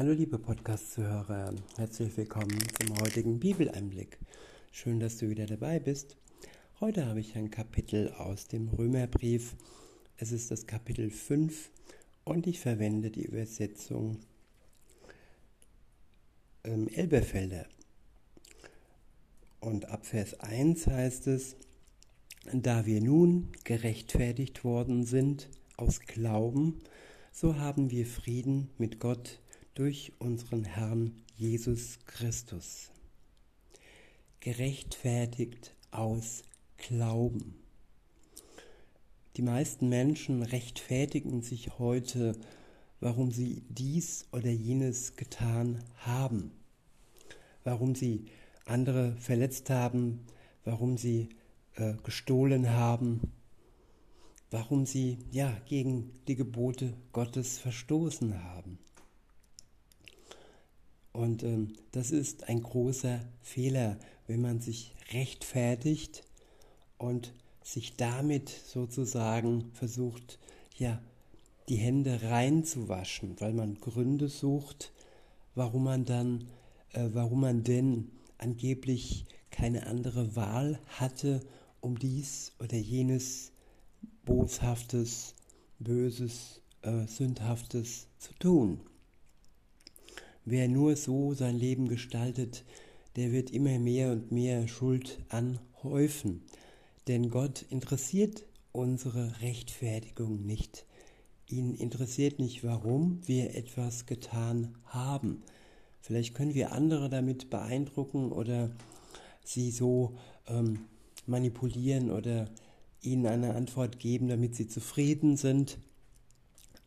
Hallo liebe Podcast-Zuhörer, herzlich willkommen zum heutigen Bibeleinblick. Schön, dass du wieder dabei bist. Heute habe ich ein Kapitel aus dem Römerbrief. Es ist das Kapitel 5 und ich verwende die Übersetzung ähm, Elberfelder. Und ab Vers 1 heißt es, da wir nun gerechtfertigt worden sind aus Glauben, so haben wir Frieden mit Gott durch unseren Herrn Jesus Christus. Gerechtfertigt aus Glauben. Die meisten Menschen rechtfertigen sich heute, warum sie dies oder jenes getan haben, warum sie andere verletzt haben, warum sie äh, gestohlen haben, warum sie ja gegen die Gebote Gottes verstoßen haben. Und ähm, das ist ein großer Fehler, wenn man sich rechtfertigt und sich damit sozusagen versucht, ja, die Hände reinzuwaschen, weil man Gründe sucht, warum man dann, äh, warum man denn angeblich keine andere Wahl hatte, um dies oder jenes Boshaftes, Böses, äh, Sündhaftes zu tun. Wer nur so sein Leben gestaltet, der wird immer mehr und mehr Schuld anhäufen. Denn Gott interessiert unsere Rechtfertigung nicht. Ihn interessiert nicht, warum wir etwas getan haben. Vielleicht können wir andere damit beeindrucken oder sie so ähm, manipulieren oder ihnen eine Antwort geben, damit sie zufrieden sind.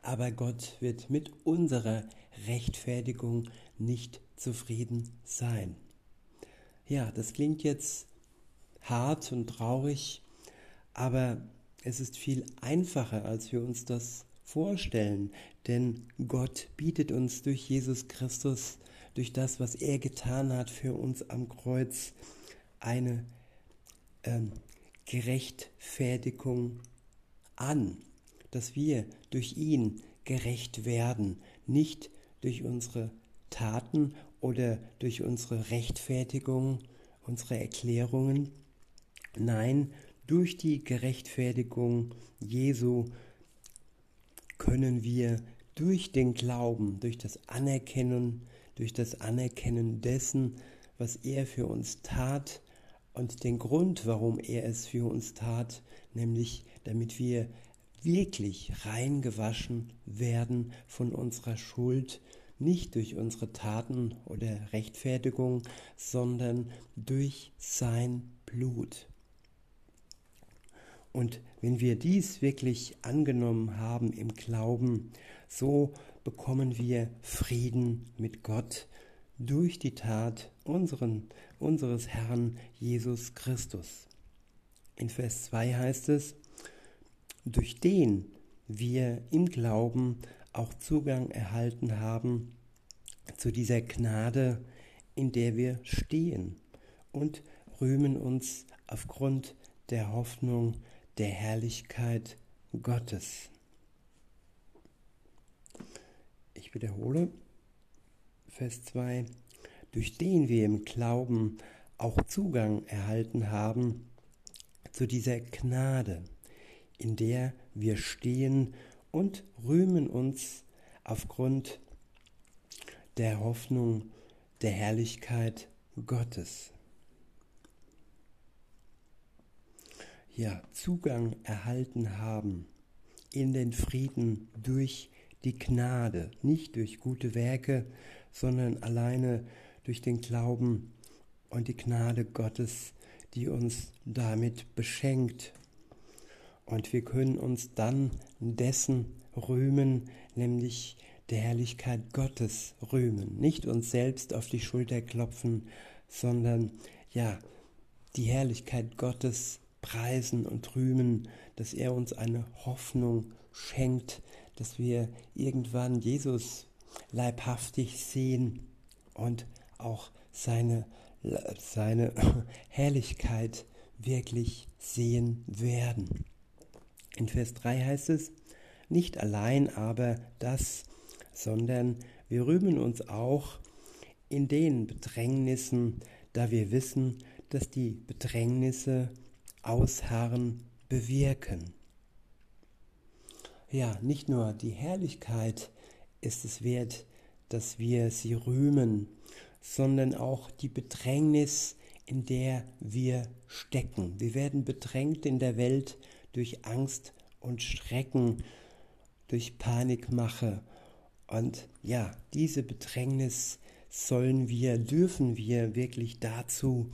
Aber Gott wird mit unserer Rechtfertigung nicht zufrieden sein. Ja, das klingt jetzt hart und traurig, aber es ist viel einfacher, als wir uns das vorstellen, denn Gott bietet uns durch Jesus Christus, durch das, was er getan hat für uns am Kreuz, eine ähm, Gerechtfertigung an, dass wir durch ihn gerecht werden, nicht durch unsere Taten oder durch unsere Rechtfertigung, unsere Erklärungen. Nein, durch die Gerechtfertigung Jesu können wir durch den Glauben, durch das Anerkennen, durch das Anerkennen dessen, was er für uns tat und den Grund, warum er es für uns tat, nämlich damit wir wirklich reingewaschen werden von unserer Schuld, nicht durch unsere Taten oder Rechtfertigung, sondern durch sein Blut. Und wenn wir dies wirklich angenommen haben im Glauben, so bekommen wir Frieden mit Gott durch die Tat unseren, unseres Herrn Jesus Christus. In Vers 2 heißt es, durch den wir im Glauben auch Zugang erhalten haben zu dieser Gnade, in der wir stehen und rühmen uns aufgrund der Hoffnung der Herrlichkeit Gottes. Ich wiederhole Vers 2, durch den wir im Glauben auch Zugang erhalten haben zu dieser Gnade, in der wir stehen und rühmen uns aufgrund der Hoffnung der Herrlichkeit Gottes. Ja, Zugang erhalten haben in den Frieden durch die Gnade, nicht durch gute Werke, sondern alleine durch den Glauben und die Gnade Gottes, die uns damit beschenkt und wir können uns dann dessen rühmen, nämlich der Herrlichkeit Gottes rühmen. Nicht uns selbst auf die Schulter klopfen, sondern ja, die Herrlichkeit Gottes preisen und rühmen, dass er uns eine Hoffnung schenkt, dass wir irgendwann Jesus leibhaftig sehen und auch seine, seine Herrlichkeit wirklich sehen werden. In Vers 3 heißt es, nicht allein aber das, sondern wir rühmen uns auch in den Bedrängnissen, da wir wissen, dass die Bedrängnisse Ausharren bewirken. Ja, nicht nur die Herrlichkeit ist es wert, dass wir sie rühmen, sondern auch die Bedrängnis, in der wir stecken. Wir werden bedrängt in der Welt durch Angst und Schrecken, durch Panikmache. Und ja, diese Bedrängnis sollen wir, dürfen wir wirklich dazu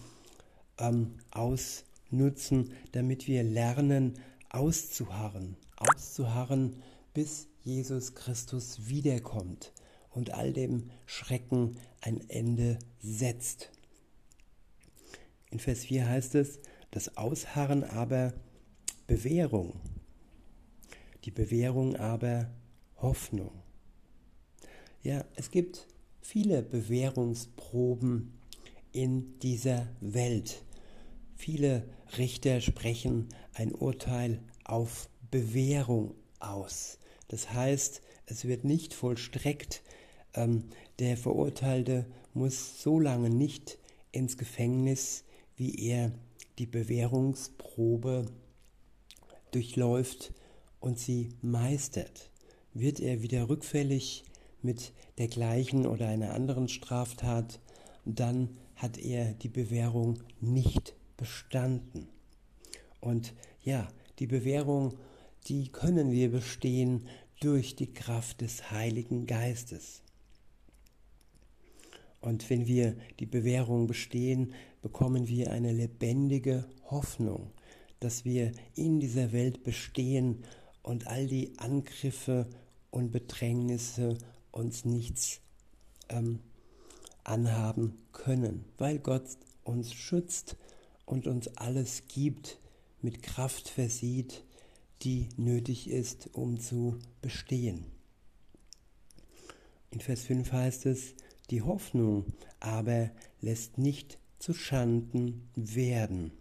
ähm, ausnutzen, damit wir lernen, auszuharren, auszuharren, bis Jesus Christus wiederkommt und all dem Schrecken ein Ende setzt. In Vers 4 heißt es, das Ausharren aber Bewährung, die Bewährung aber Hoffnung. Ja, es gibt viele Bewährungsproben in dieser Welt. Viele Richter sprechen ein Urteil auf Bewährung aus. Das heißt, es wird nicht vollstreckt. Ähm, der Verurteilte muss so lange nicht ins Gefängnis, wie er die Bewährungsprobe durchläuft und sie meistert. Wird er wieder rückfällig mit der gleichen oder einer anderen Straftat, dann hat er die Bewährung nicht bestanden. Und ja, die Bewährung, die können wir bestehen durch die Kraft des Heiligen Geistes. Und wenn wir die Bewährung bestehen, bekommen wir eine lebendige Hoffnung, dass wir in dieser Welt bestehen und all die Angriffe und Bedrängnisse uns nichts ähm, anhaben können, weil Gott uns schützt und uns alles gibt, mit Kraft versieht, die nötig ist, um zu bestehen. In Vers 5 heißt es, die Hoffnung aber lässt nicht zu Schanden werden,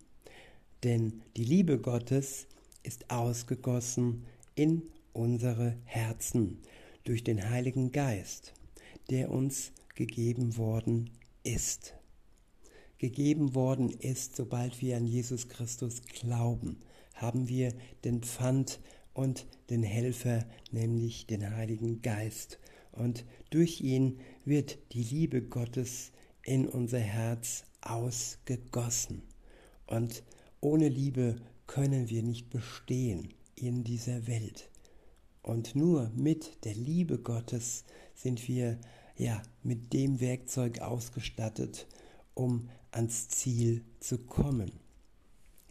denn die Liebe Gottes ist ausgegossen in unsere Herzen durch den Heiligen Geist, der uns gegeben worden ist. Gegeben worden ist, sobald wir an Jesus Christus glauben, haben wir den Pfand und den Helfer, nämlich den Heiligen Geist. Und durch ihn wird die Liebe Gottes in unser Herz ausgegossen. Und ohne Liebe können wir nicht bestehen in dieser Welt. Und nur mit der Liebe Gottes sind wir ja mit dem Werkzeug ausgestattet, um ans Ziel zu kommen.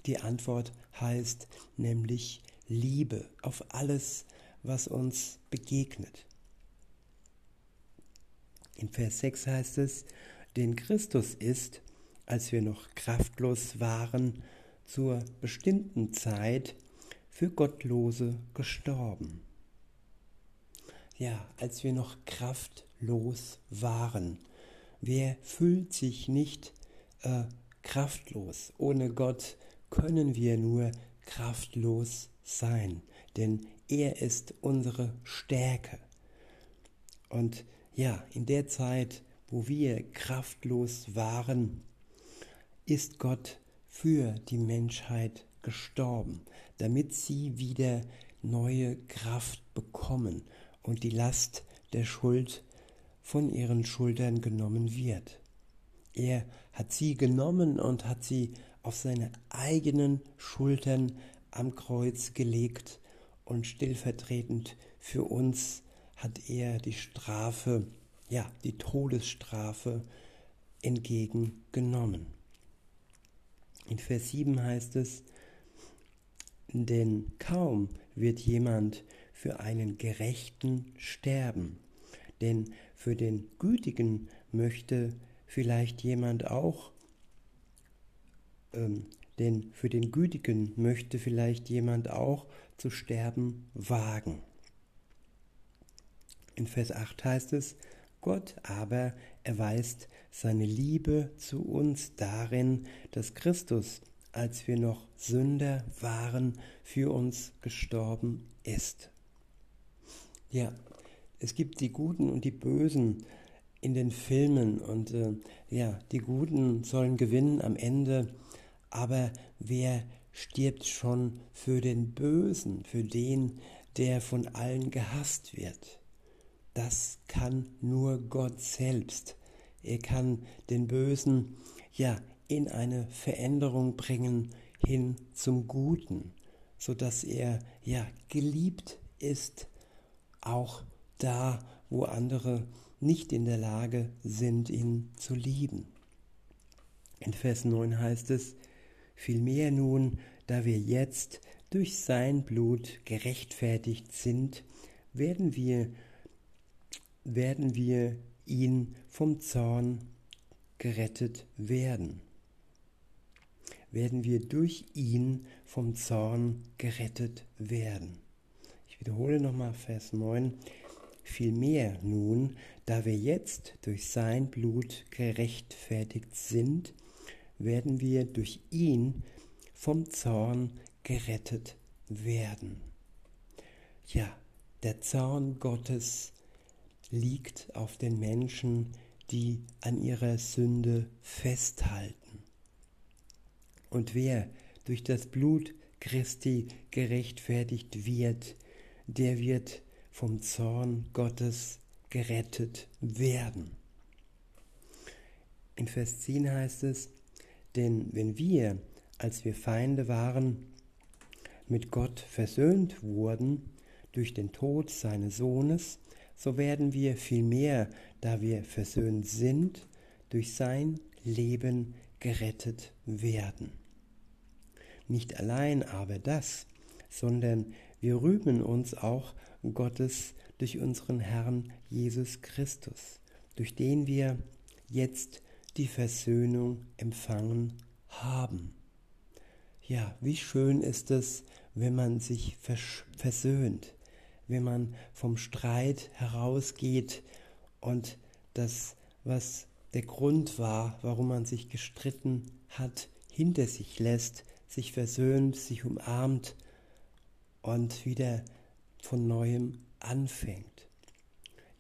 Die Antwort heißt nämlich Liebe auf alles, was uns begegnet. In Vers 6 heißt es, denn Christus ist, als wir noch kraftlos waren, zur bestimmten Zeit für Gottlose gestorben. Ja, als wir noch kraftlos waren. Wer fühlt sich nicht äh, kraftlos? Ohne Gott können wir nur kraftlos sein, denn er ist unsere Stärke. Und ja, in der Zeit, wo wir kraftlos waren, ist Gott für die Menschheit gestorben, damit sie wieder neue Kraft bekommen und die Last der Schuld von ihren Schultern genommen wird. Er hat sie genommen und hat sie auf seine eigenen Schultern am Kreuz gelegt und stellvertretend für uns hat er die Strafe, ja, die Todesstrafe entgegengenommen. In Vers 7 heißt es, denn kaum wird jemand für einen Gerechten sterben, denn für den Gütigen möchte vielleicht jemand auch ähm, denn für den Gütigen möchte vielleicht jemand auch zu sterben wagen. In Vers 8 heißt es, Gott aber erweist seine Liebe zu uns darin, dass Christus, als wir noch Sünder waren, für uns gestorben ist. Ja, es gibt die Guten und die Bösen in den Filmen und äh, ja, die Guten sollen gewinnen am Ende, aber wer stirbt schon für den Bösen, für den, der von allen gehasst wird? Das kann nur Gott selbst. Er kann den Bösen ja in eine Veränderung bringen hin zum Guten, so dass er ja geliebt ist, auch da, wo andere nicht in der Lage sind, ihn zu lieben. In Vers 9 heißt es, vielmehr nun, da wir jetzt durch sein Blut gerechtfertigt sind, werden wir, werden wir ihn vom Zorn gerettet werden. Werden wir durch ihn vom Zorn gerettet werden. Ich wiederhole nochmal Vers 9. Vielmehr nun, da wir jetzt durch sein Blut gerechtfertigt sind, werden wir durch ihn vom Zorn gerettet werden. Ja, der Zorn Gottes liegt auf den Menschen, die an ihrer Sünde festhalten. Und wer durch das Blut Christi gerechtfertigt wird, der wird vom Zorn Gottes gerettet werden. In Vers 10 heißt es, denn wenn wir, als wir Feinde waren, mit Gott versöhnt wurden durch den Tod seines Sohnes, so werden wir vielmehr, da wir versöhnt sind, durch sein Leben gerettet werden. Nicht allein aber das, sondern wir rühmen uns auch Gottes durch unseren Herrn Jesus Christus, durch den wir jetzt die Versöhnung empfangen haben. Ja, wie schön ist es, wenn man sich versöhnt, wenn man vom Streit herausgeht und das, was der Grund war, warum man sich gestritten hat, hinter sich lässt, sich versöhnt, sich umarmt und wieder von neuem anfängt.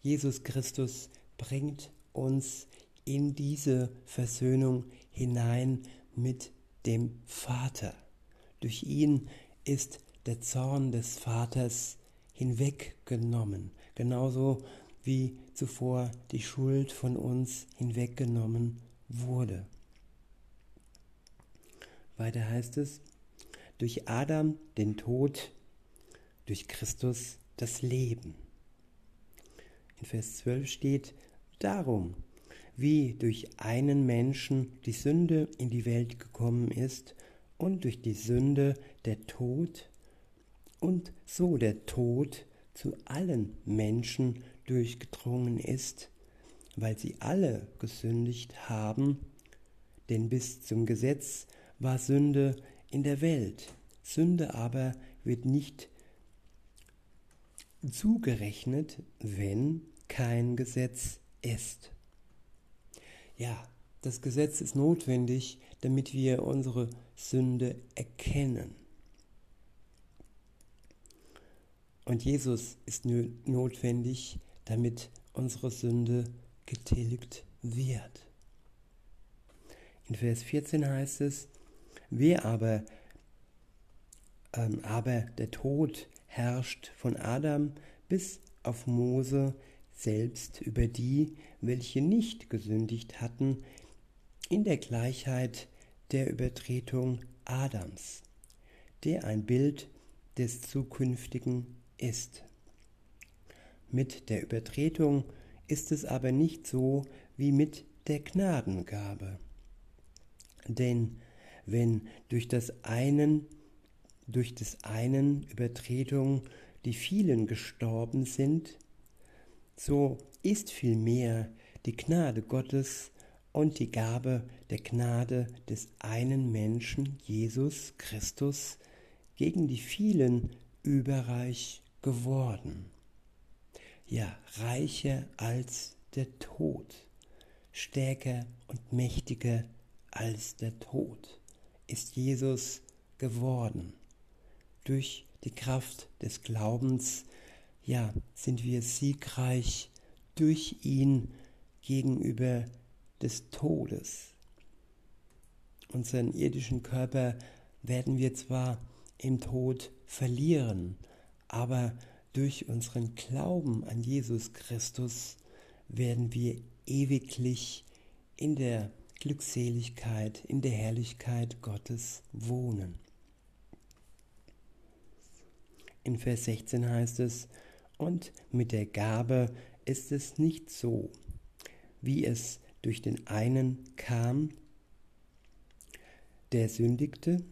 Jesus Christus bringt uns in diese Versöhnung hinein mit dem Vater. Durch ihn ist der Zorn des Vaters hinweggenommen, genauso wie zuvor die Schuld von uns hinweggenommen wurde. Weiter heißt es, durch Adam den Tod durch Christus das Leben. In Vers 12 steht, darum, wie durch einen Menschen die Sünde in die Welt gekommen ist und durch die Sünde der Tod und so der Tod zu allen Menschen durchgedrungen ist, weil sie alle gesündigt haben, denn bis zum Gesetz war Sünde in der Welt. Sünde aber wird nicht zugerechnet, wenn kein Gesetz ist. Ja, das Gesetz ist notwendig, damit wir unsere Sünde erkennen. Und Jesus ist notwendig, damit unsere Sünde getilgt wird. In Vers 14 heißt es, wer aber, ähm, aber der Tod herrscht von Adam bis auf Mose selbst über die, welche nicht gesündigt hatten, in der Gleichheit der Übertretung Adams, der ein Bild des Zukünftigen ist. Mit der Übertretung ist es aber nicht so wie mit der Gnadengabe. Denn wenn durch das einen durch des einen Übertretung die vielen gestorben sind, so ist vielmehr die Gnade Gottes und die Gabe der Gnade des einen Menschen, Jesus Christus, gegen die vielen überreich geworden. Ja, reicher als der Tod, stärker und mächtiger als der Tod ist Jesus geworden durch die Kraft des Glaubens, ja, sind wir siegreich durch ihn gegenüber des Todes. Unseren irdischen Körper werden wir zwar im Tod verlieren, aber durch unseren Glauben an Jesus Christus werden wir ewiglich in der Glückseligkeit, in der Herrlichkeit Gottes wohnen. In Vers 16 heißt es, und mit der Gabe ist es nicht so, wie es durch den einen kam, der sündigte,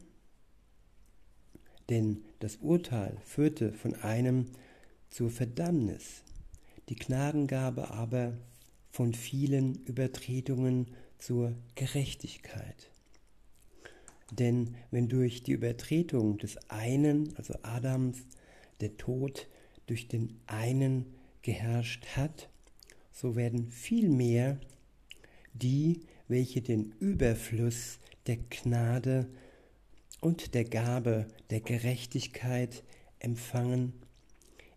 denn das Urteil führte von einem zur Verdammnis, die Gnadengabe aber von vielen Übertretungen zur Gerechtigkeit. Denn wenn durch die Übertretung des einen, also Adams, der Tod durch den einen geherrscht hat, so werden vielmehr die, welche den Überfluss der Gnade und der Gabe der Gerechtigkeit empfangen,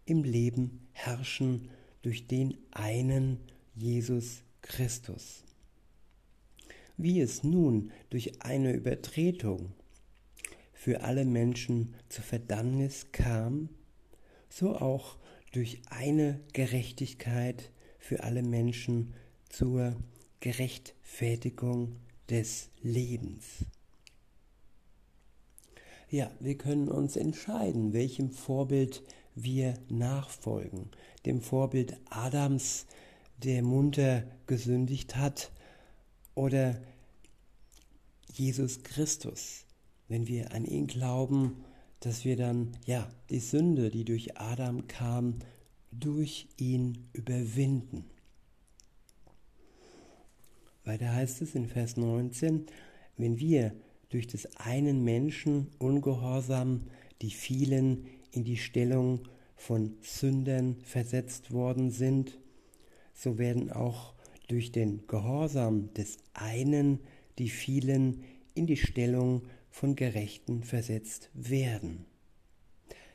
im Leben herrschen durch den einen Jesus Christus. Wie es nun durch eine Übertretung für alle Menschen zur Verdammnis kam, so auch durch eine Gerechtigkeit für alle Menschen zur Gerechtfertigung des Lebens. Ja, wir können uns entscheiden, welchem Vorbild wir nachfolgen. Dem Vorbild Adams, der munter gesündigt hat, oder Jesus Christus. Wenn wir an ihn glauben, dass wir dann, ja, die Sünde, die durch Adam kam, durch ihn überwinden. Weiter heißt es in Vers 19, wenn wir durch des einen Menschen Ungehorsam die vielen in die Stellung von Sündern versetzt worden sind, so werden auch durch den Gehorsam des einen die vielen in die Stellung von Gerechten versetzt werden.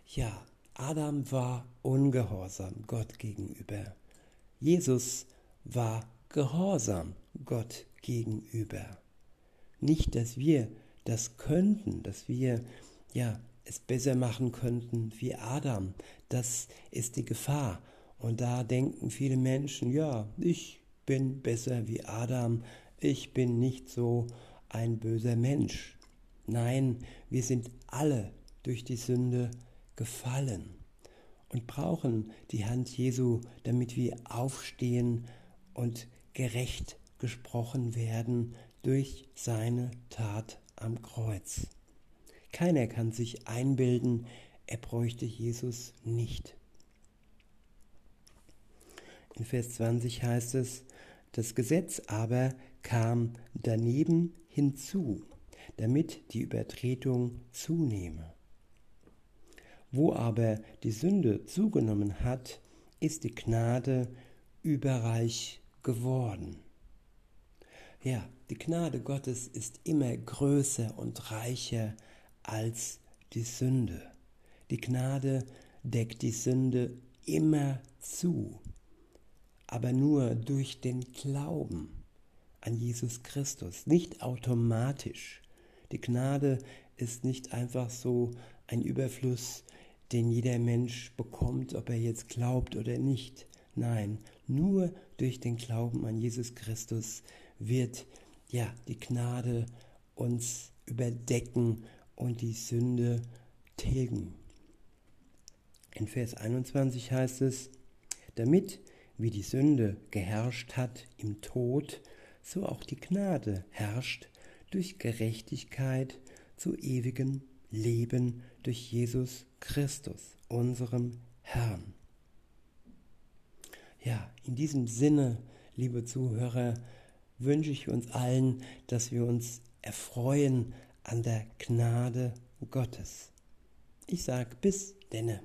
Ja, Adam war ungehorsam Gott gegenüber. Jesus war gehorsam Gott gegenüber. Nicht, dass wir das könnten, dass wir ja es besser machen könnten wie Adam. Das ist die Gefahr. Und da denken viele Menschen, ja, ich bin besser wie Adam, ich bin nicht so ein böser Mensch. Nein, wir sind alle durch die Sünde gefallen und brauchen die Hand Jesu, damit wir aufstehen und gerecht gesprochen werden durch seine Tat am Kreuz. Keiner kann sich einbilden, er bräuchte Jesus nicht. In Vers 20 heißt es, das Gesetz aber kam daneben hinzu, damit die Übertretung zunehme. Wo aber die Sünde zugenommen hat, ist die Gnade überreich geworden. Ja, die Gnade Gottes ist immer größer und reicher als die Sünde. Die Gnade deckt die Sünde immer zu, aber nur durch den Glauben an Jesus Christus, nicht automatisch. Die Gnade ist nicht einfach so ein Überfluss, den jeder Mensch bekommt, ob er jetzt glaubt oder nicht. Nein, nur durch den Glauben an Jesus Christus wird ja die Gnade uns überdecken und die Sünde tilgen. In Vers 21 heißt es, damit wie die Sünde geherrscht hat im Tod, so auch die Gnade herrscht durch Gerechtigkeit zu ewigem Leben durch Jesus Christus, unserem Herrn. Ja, in diesem Sinne, liebe Zuhörer, wünsche ich uns allen, dass wir uns erfreuen an der Gnade Gottes. Ich sage bis denne.